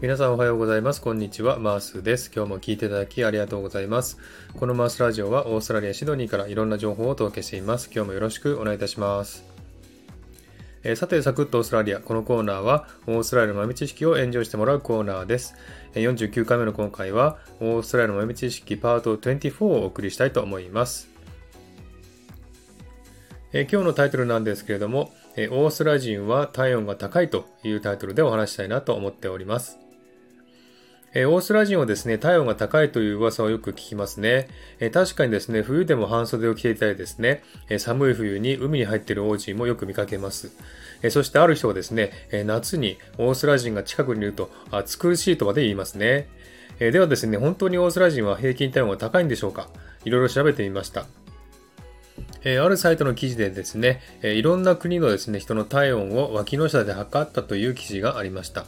皆さんおはようございます。こんにちは。マースです。今日も聞いていただきありがとうございます。このマースラジオはオーストラリア・シドニーからいろんな情報をお届けしています。今日もよろしくお願いいたします。えー、さて、サクッとオーストラリア。このコーナーはオーストラリアの豆知識をエンジョイしてもらうコーナーです。49回目の今回はオーストラリアの豆知識パート24をお送りしたいと思います。えー、今日のタイトルなんですけれども、えオーストラリア人は体温が高いというタイトルでお話したいなと思っております。えオーストラリア人はですね、体温が高いという噂をよく聞きますね。え確かにですね、冬でも半袖を着ていたりですね、え寒い冬に海に入っている王子もよく見かけます。えそしてある人はですね、え夏にオーストラリア人が近くにいると暑苦しいとまで言いますね。えではですね、本当にオーストラリア人は平均体温が高いんでしょうかいろいろ調べてみました。えあるサイトの記事でですね、えいろんな国のですね、人の体温を脇の下で測ったという記事がありました。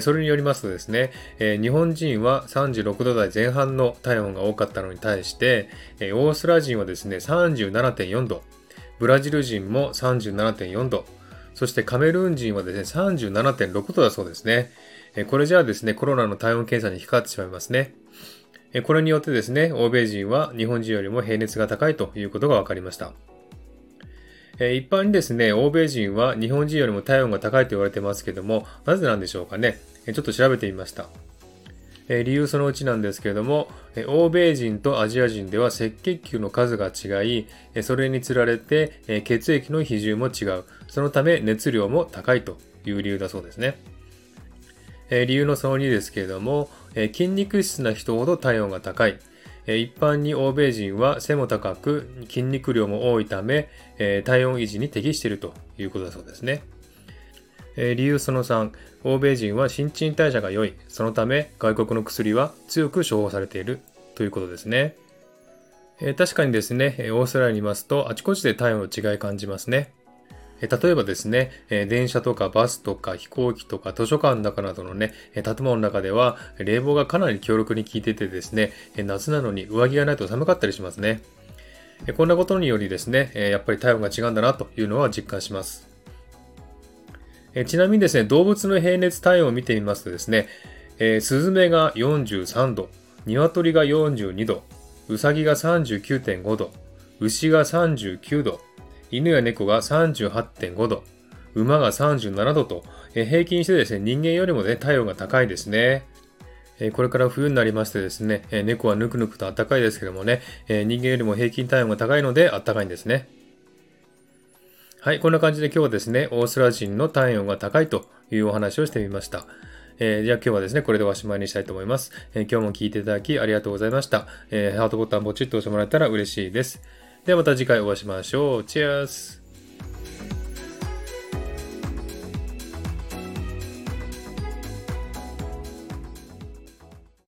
それによりますとですね、日本人は36度台前半の体温が多かったのに対して、オーストラリア人はですね、37.4度、ブラジル人も37.4度、そしてカメルーン人はですね、37.6度だそうですね。これじゃあですね、コロナの体温検査に引っかかってしまいますね。これによってですね、欧米人は日本人よりも平熱が高いということが分かりました。え一般にですね、欧米人は日本人よりも体温が高いと言われてますけども、なぜなんでしょうかね？えちょっと調べてみました。え理由そのうちなんですけれども、え欧米人とアジア人では赤血球の数が違い、えそれにつられてえ血液の比重も違う。そのため熱量も高いという理由だそうですね。え理由のその2ですけれども、え筋肉質な人ほど体温が高い。一般に欧米人は背も高く筋肉量も多いため、体温維持に適しているということだそうですね。理由その3、欧米人は新陳代謝が良い。そのため外国の薬は強く処方されているということですね。確かにですね、オーストラリアにいますとあちこちで体温の違い感じますね。例えばですね、電車とかバスとか飛行機とか図書館の中などのね、建物の中では冷房がかなり強力に効いててですね、夏なのに上着がないと寒かったりしますね。こんなことによりですね、やっぱり体温が違うんだなというのは実感します。ちなみにですね、動物の平熱体温を見てみますとですね、スズメが43度、鶏が42度、ウサギが39.5度、牛が39度、犬や猫が38.5度、馬が37度と、え平均してですね、人間よりもね、体温が高いですね。えこれから冬になりましてですね、え猫はぬくぬくと暖かいですけどもね、え人間よりも平均体温が高いので暖かいんですね。はい、こんな感じで今日はですね、オーストラリア人の体温が高いというお話をしてみました。えー、じゃあ今日はですね、これでおしまいにしたいと思います。えー、今日も聞いていただきありがとうございました。えー、ハートボタンポチッと押してもらえたら嬉しいです。ではまた次回お会いしましょう。チェアス